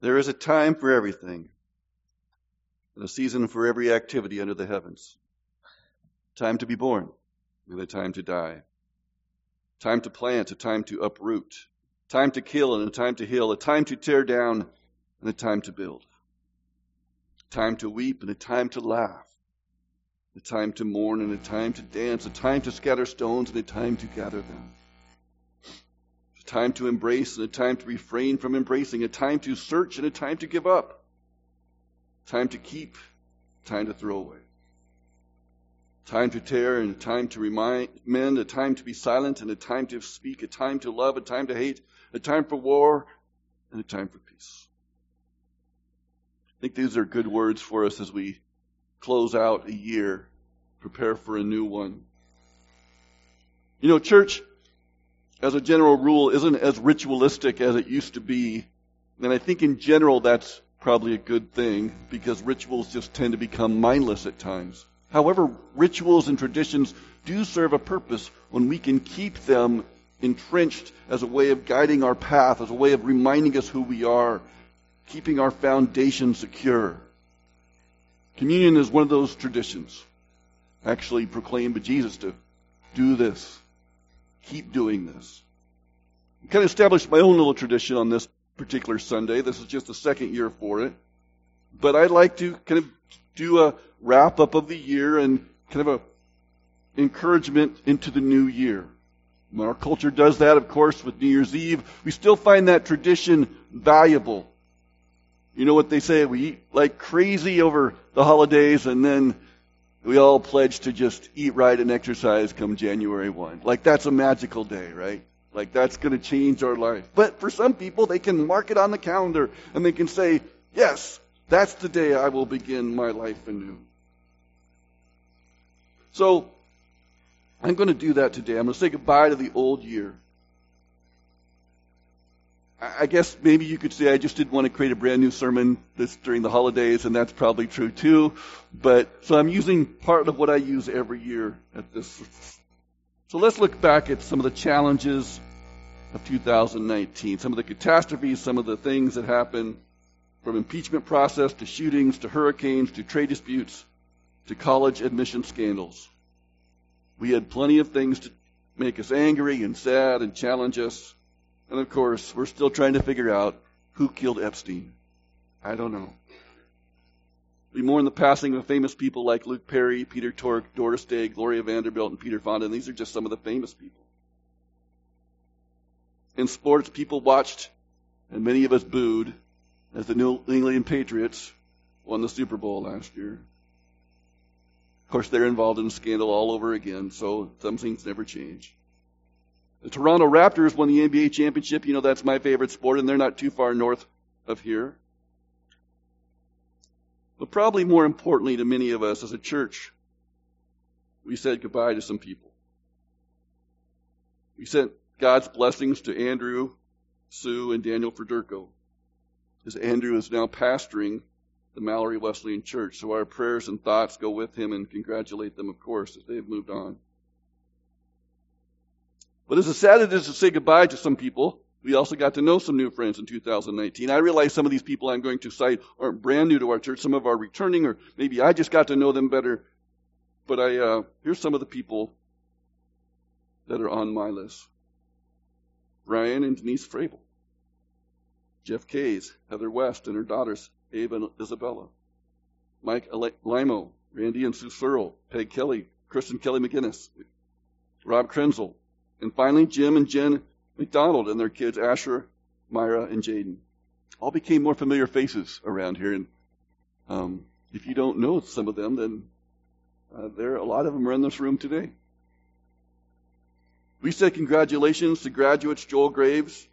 There is a time for everything, and a season for every activity under the heavens. Time to be born, and a time to die. Time to plant, a time to uproot. Time to kill, and a time to heal. A time to tear down, and a time to build. Time to weep, and a time to laugh. A time to mourn, and a time to dance. A time to scatter stones, and a time to gather them time to embrace and a time to refrain from embracing, a time to search and a time to give up, time to keep, time to throw away, time to tear and a time to remind men, a time to be silent and a time to speak, a time to love, a time to hate, a time for war and a time for peace. I think these are good words for us as we close out a year, prepare for a new one. You know, church, as a general rule, isn't as ritualistic as it used to be. And I think in general that's probably a good thing because rituals just tend to become mindless at times. However, rituals and traditions do serve a purpose when we can keep them entrenched as a way of guiding our path, as a way of reminding us who we are, keeping our foundation secure. Communion is one of those traditions, actually proclaimed by Jesus to do this keep doing this. I kind of established my own little tradition on this particular Sunday. This is just the second year for it. But I'd like to kind of do a wrap up of the year and kind of a encouragement into the new year. Our culture does that, of course, with New Year's Eve, we still find that tradition valuable. You know what they say? We eat like crazy over the holidays and then we all pledge to just eat right and exercise come January 1. Like that's a magical day, right? Like that's going to change our life. But for some people, they can mark it on the calendar and they can say, yes, that's the day I will begin my life anew. So, I'm going to do that today. I'm going to say goodbye to the old year. I guess maybe you could say I just didn't want to create a brand new sermon this during the holidays, and that's probably true too. But so I'm using part of what I use every year at this. So let's look back at some of the challenges of 2019, some of the catastrophes, some of the things that happened from impeachment process to shootings to hurricanes to trade disputes to college admission scandals. We had plenty of things to make us angry and sad and challenge us. And of course, we're still trying to figure out who killed Epstein. I don't know. We mourn the passing of famous people like Luke Perry, Peter Tork, Doris Day, Gloria Vanderbilt, and Peter Fonda. And these are just some of the famous people. In sports, people watched, and many of us booed, as the New England Patriots won the Super Bowl last year. Of course, they're involved in a scandal all over again, so some things never change. The Toronto Raptors won the NBA championship. You know, that's my favorite sport, and they're not too far north of here. But probably more importantly to many of us as a church, we said goodbye to some people. We sent God's blessings to Andrew, Sue, and Daniel Frederico, as Andrew is now pastoring the Mallory Wesleyan Church. So our prayers and thoughts go with him and congratulate them, of course, as they've moved on. But as sad as it is to say goodbye to some people, we also got to know some new friends in 2019. I realize some of these people I'm going to cite aren't brand new to our church. Some of are returning, or maybe I just got to know them better. But I uh, here's some of the people that are on my list: Brian and Denise Frabel, Jeff Kays, Heather West and her daughters, Ava and Isabella, Mike Limo, Randy and Sue Searle, Peg Kelly, Kristen Kelly McGinnis, Rob Krenzel, and finally, Jim and Jen McDonald and their kids, Asher, Myra, and Jaden. All became more familiar faces around here. And um, if you don't know some of them, then uh, there a lot of them are in this room today. We say congratulations to graduates Joel Graves,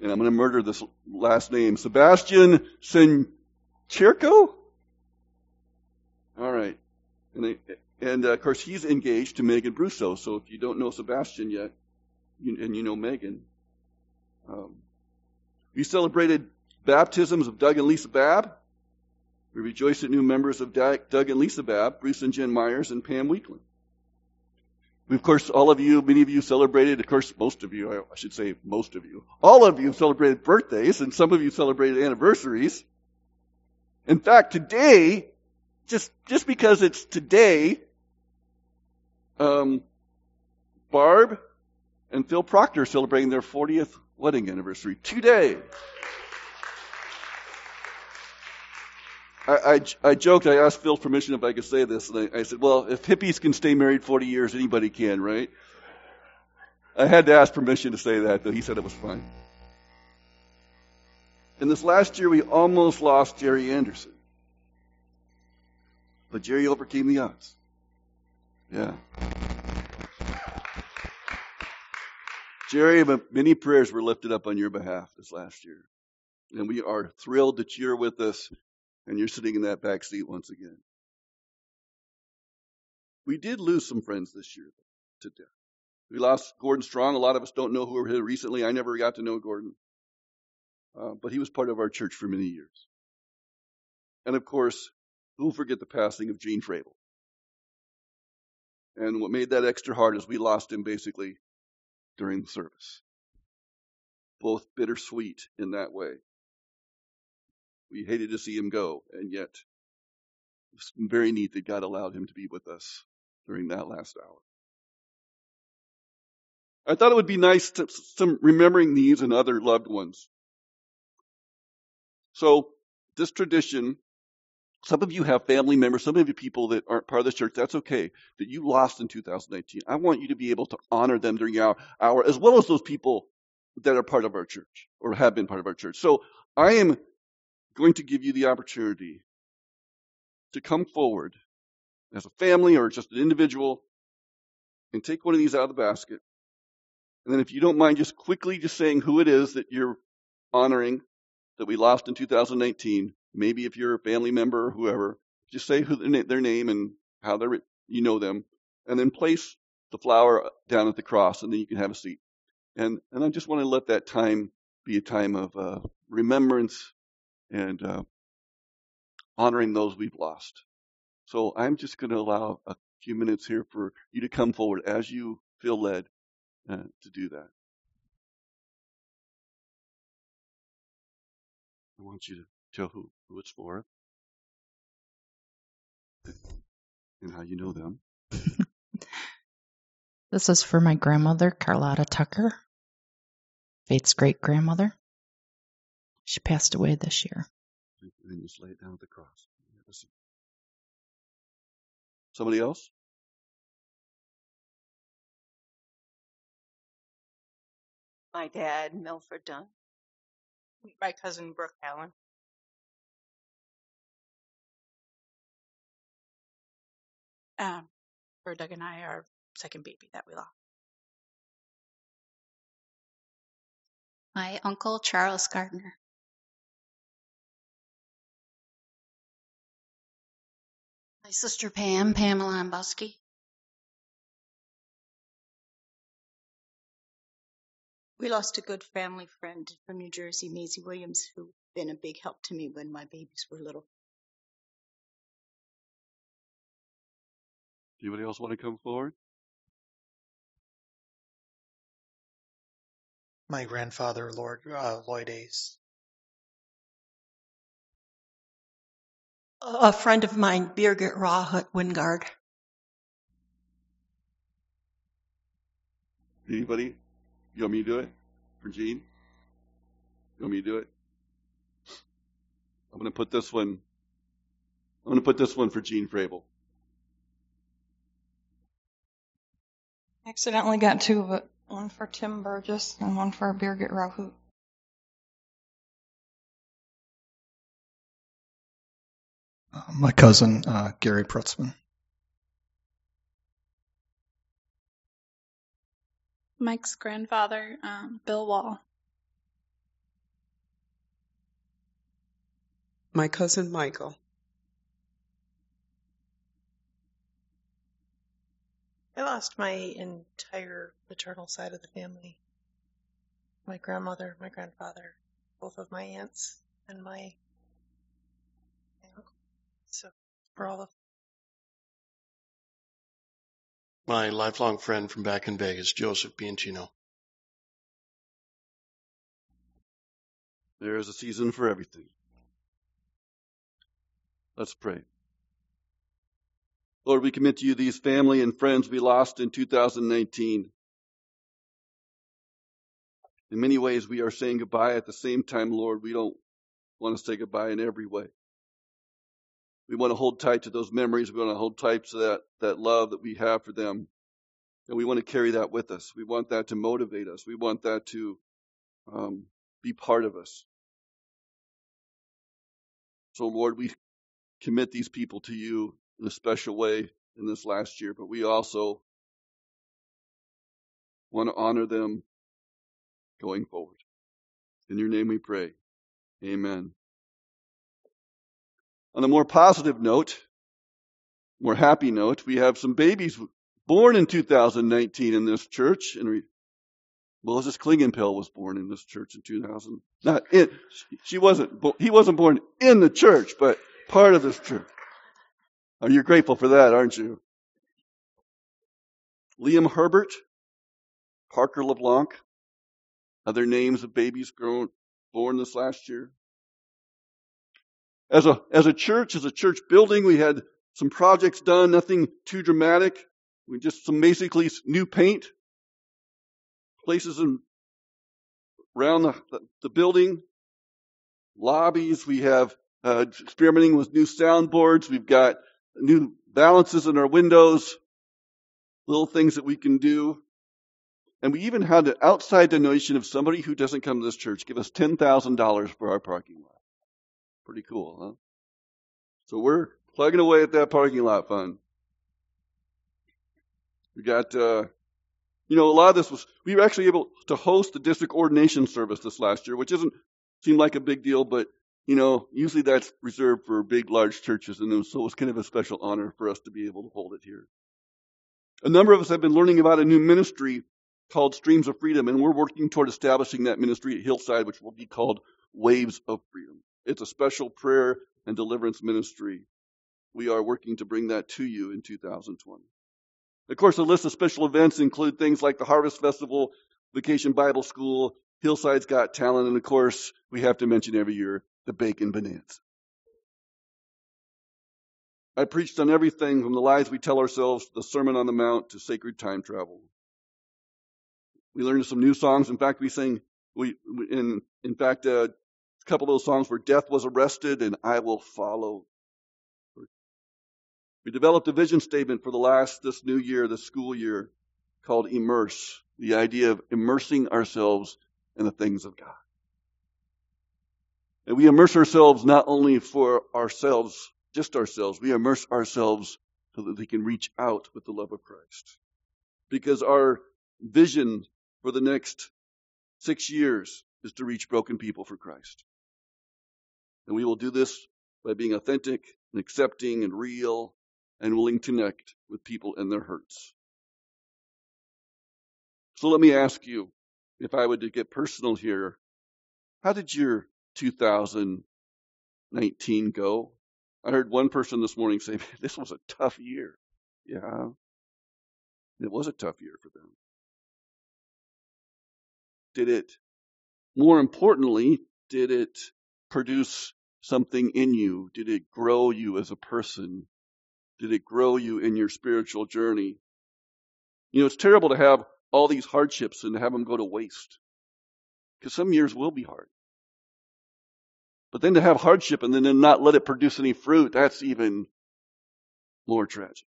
and I'm going to murder this last name, Sebastian Sencherko. All right, and, and uh, of course he's engaged to Megan Brusso. So if you don't know Sebastian yet, and you know Megan. Um, we celebrated baptisms of Doug and Lisa Babb. We rejoiced at new members of Doug and Lisa Babb, Bruce and Jen Myers, and Pam Weekland. Of course, all of you, many of you celebrated, of course, most of you, I should say most of you, all of you celebrated birthdays, and some of you celebrated anniversaries. In fact, today, just, just because it's today, um, Barb and Phil Proctor celebrating their 40th wedding anniversary today. I, I, I, joked, I asked Phil's permission if I could say this, and I, I, said, well, if hippies can stay married 40 years, anybody can, right? I had to ask permission to say that, though he said it was fine. And this last year, we almost lost Jerry Anderson. But Jerry overcame the odds. Yeah. Jerry, many prayers were lifted up on your behalf this last year. And we are thrilled that you're with us and you're sitting in that back seat once again. We did lose some friends this year to death. We lost Gordon Strong. A lot of us don't know who were here recently. I never got to know Gordon. Uh, but he was part of our church for many years. And of course, who'll forget the passing of Gene Frabel? And what made that extra hard is we lost him basically during the service. Both bittersweet in that way. We hated to see him go, and yet it's very neat that God allowed him to be with us during that last hour. I thought it would be nice to some remembering these and other loved ones. So this tradition, some of you have family members, some of you people that aren't part of the church, that's okay, that you lost in 2019. I want you to be able to honor them during our hour, as well as those people that are part of our church or have been part of our church. So I am going to give you the opportunity to come forward as a family or just an individual and take one of these out of the basket. And then if you don't mind just quickly just saying who it is that you're honoring that we lost in 2019, maybe if you're a family member or whoever, just say who their name and how they're, you know them, and then place the flower down at the cross, and then you can have a seat. And and I just want to let that time be a time of uh, remembrance and uh, honoring those we've lost. So I'm just going to allow a few minutes here for you to come forward as you feel led uh, to do that. I want you to tell who, who it's for and how you know them. this is for my grandmother, Carlotta Tucker, Faith's great grandmother. She passed away this year. And then just lay it down at the cross. Somebody else? My dad, Milford Dunn. My cousin, Brooke Allen. Um, for Doug and I, our second baby that we lost. My uncle, Charles Gardner. My sister Pam, Pamela Ambusky. We lost a good family friend from New Jersey, Maisie Williams, who been a big help to me when my babies were little. Anybody else want to come forward? My grandfather, Lord uh, Lloyd Ace. A friend of mine, Birgit Rahut Wingard. Anybody? You want me to do it? For Gene? You want me to do it? I'm going to put this one. I'm going to put this one for Gene Frabel. Accidentally got two of it. One for Tim Burgess and one for Birgit Rahut. Uh, my cousin, uh, Gary Prutzman. Mike's grandfather, um, Bill Wall. My cousin Michael. I lost my entire paternal side of the family. My grandmother, my grandfather, both of my aunts, and my so for all of my lifelong friend from back in Vegas, Joseph Bianchino. There is a season for everything. Let's pray. Lord, we commit to you these family and friends we lost in 2019. In many ways, we are saying goodbye. At the same time, Lord, we don't want to say goodbye in every way. We want to hold tight to those memories. We want to hold tight to that, that love that we have for them. And we want to carry that with us. We want that to motivate us. We want that to um, be part of us. So, Lord, we commit these people to you in a special way in this last year, but we also want to honor them going forward. In your name we pray. Amen. On a more positive note, more happy note, we have some babies born in 2019 in this church. And Moses Klingenpel was born in this church in 2000. Not in, she wasn't, he wasn't born in the church, but part of this church. Oh, you're grateful for that, aren't you? Liam Herbert, Parker LeBlanc, other names of babies grown, born this last year. As a, as a church, as a church building, we had some projects done, nothing too dramatic. We just some basically new paint, places in, around the, the, the building, lobbies. We have uh, experimenting with new soundboards. We've got new balances in our windows, little things that we can do. And we even had an outside donation of somebody who doesn't come to this church give us $10,000 for our parking lot. Pretty cool, huh? So we're plugging away at that parking lot fund. We got, uh, you know, a lot of this was, we were actually able to host the district ordination service this last year, which doesn't seem like a big deal, but, you know, usually that's reserved for big, large churches, and so it was kind of a special honor for us to be able to hold it here. A number of us have been learning about a new ministry called Streams of Freedom, and we're working toward establishing that ministry at Hillside, which will be called Waves of Freedom. It's a special prayer and deliverance ministry. We are working to bring that to you in 2020. Of course, the list of special events include things like the Harvest Festival, Vacation Bible School, Hillside's Got Talent, and of course, we have to mention every year the Bacon Bonanza. I preached on everything from the lies we tell ourselves to the Sermon on the Mount to sacred time travel. We learned some new songs. In fact, we sang, we, in, in fact, uh, a couple of those songs where death was arrested and I will follow. We developed a vision statement for the last, this new year, this school year, called Immerse, the idea of immersing ourselves in the things of God. And we immerse ourselves not only for ourselves, just ourselves, we immerse ourselves so that we can reach out with the love of Christ. Because our vision for the next six years is to reach broken people for Christ. And we will do this by being authentic and accepting and real and willing to connect with people and their hurts. So let me ask you, if I would to get personal here, how did your 2019 go? I heard one person this morning say, this was a tough year. Yeah, it was a tough year for them. Did it, more importantly, did it produce something in you? Did it grow you as a person? Did it grow you in your spiritual journey? You know, it's terrible to have all these hardships and to have them go to waste. Because some years will be hard. But then to have hardship and then to not let it produce any fruit, that's even more tragic.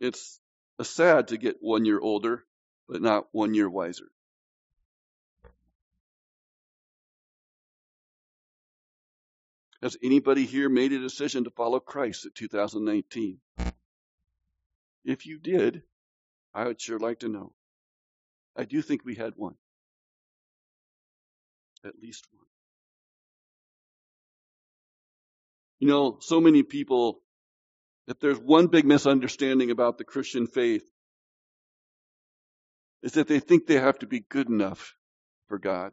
It's sad to get one year older, but not one year wiser. Has anybody here made a decision to follow Christ at 2019? If you did, I would sure like to know. I do think we had one. At least one. You know, so many people, if there's one big misunderstanding about the Christian faith, is that they think they have to be good enough for God.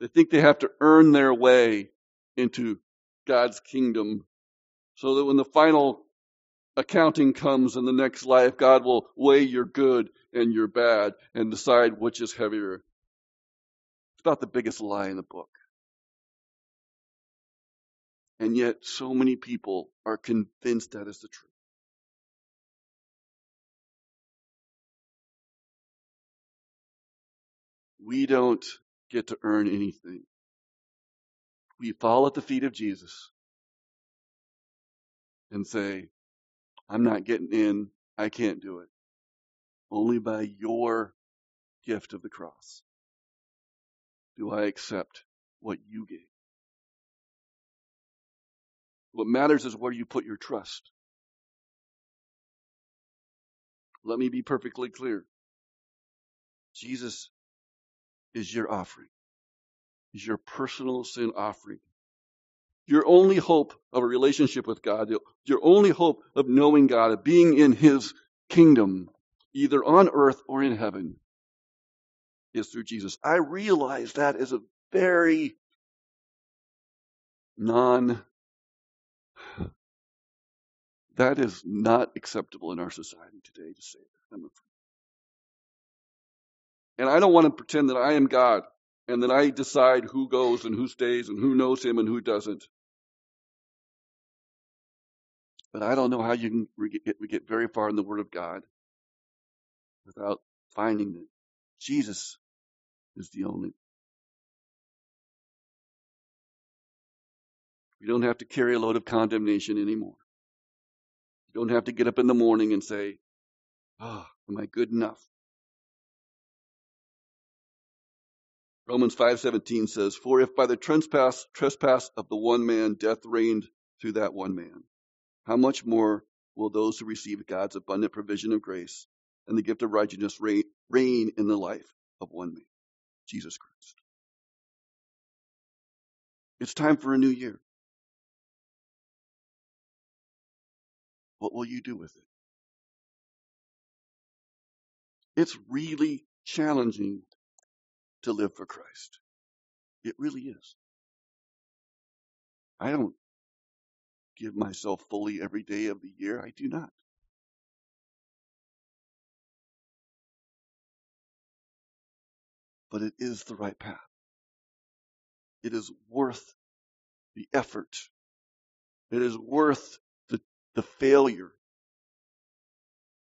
They think they have to earn their way into God's kingdom so that when the final accounting comes in the next life, God will weigh your good and your bad and decide which is heavier. It's about the biggest lie in the book. And yet, so many people are convinced that is the truth. We don't get to earn anything. We fall at the feet of Jesus and say, I'm not getting in. I can't do it. Only by your gift of the cross do I accept what you gave. What matters is where you put your trust. Let me be perfectly clear. Jesus is your offering, is your personal sin offering. Your only hope of a relationship with God, your only hope of knowing God, of being in His kingdom, either on earth or in heaven, is through Jesus. I realize that is a very non that is not acceptable in our society today to say that, I'm afraid. And I don't want to pretend that I am God and that I decide who goes and who stays and who knows him and who doesn't. But I don't know how you can get, we get very far in the Word of God without finding that Jesus is the only. We don't have to carry a load of condemnation anymore. You don't have to get up in the morning and say, Oh, am I good enough? Romans 5:17 says, "For if by the trespass trespass of the one man death reigned through that one man, how much more will those who receive God's abundant provision of grace and the gift of righteousness reign, reign in the life of one man, Jesus Christ?" It's time for a new year. What will you do with it? It's really challenging to live for Christ. It really is. I don't give myself fully every day of the year. I do not. But it is the right path. It is worth the effort. It is worth the, the failure.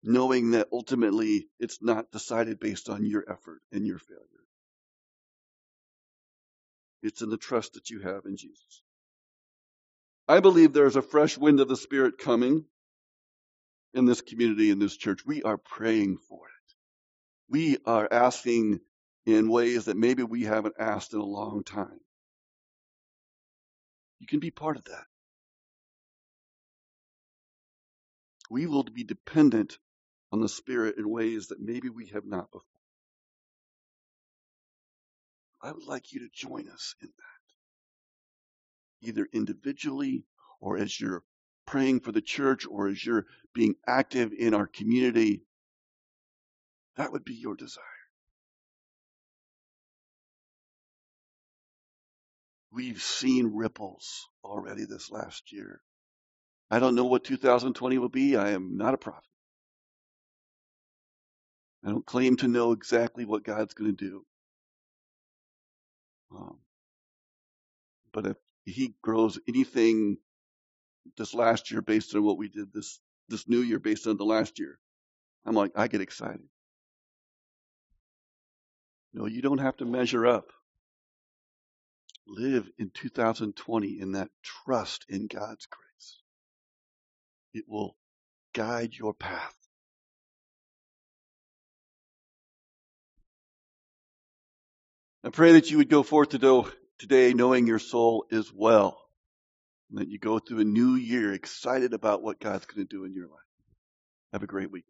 Knowing that ultimately it's not decided based on your effort and your failure. It's in the trust that you have in Jesus. I believe there's a fresh wind of the Spirit coming in this community, in this church. We are praying for it. We are asking in ways that maybe we haven't asked in a long time. You can be part of that. We will be dependent on the Spirit in ways that maybe we have not before. I would like you to join us in that, either individually or as you're praying for the church or as you're being active in our community. That would be your desire. We've seen ripples already this last year. I don't know what 2020 will be. I am not a prophet. I don't claim to know exactly what God's going to do. Um, but if he grows anything this last year based on what we did this this new year based on the last year, I'm like, I get excited. No, you don't have to measure up. Live in 2020 in that trust in God's grace. It will guide your path. I pray that you would go forth today knowing your soul is well. And that you go through a new year excited about what God's going to do in your life. Have a great week.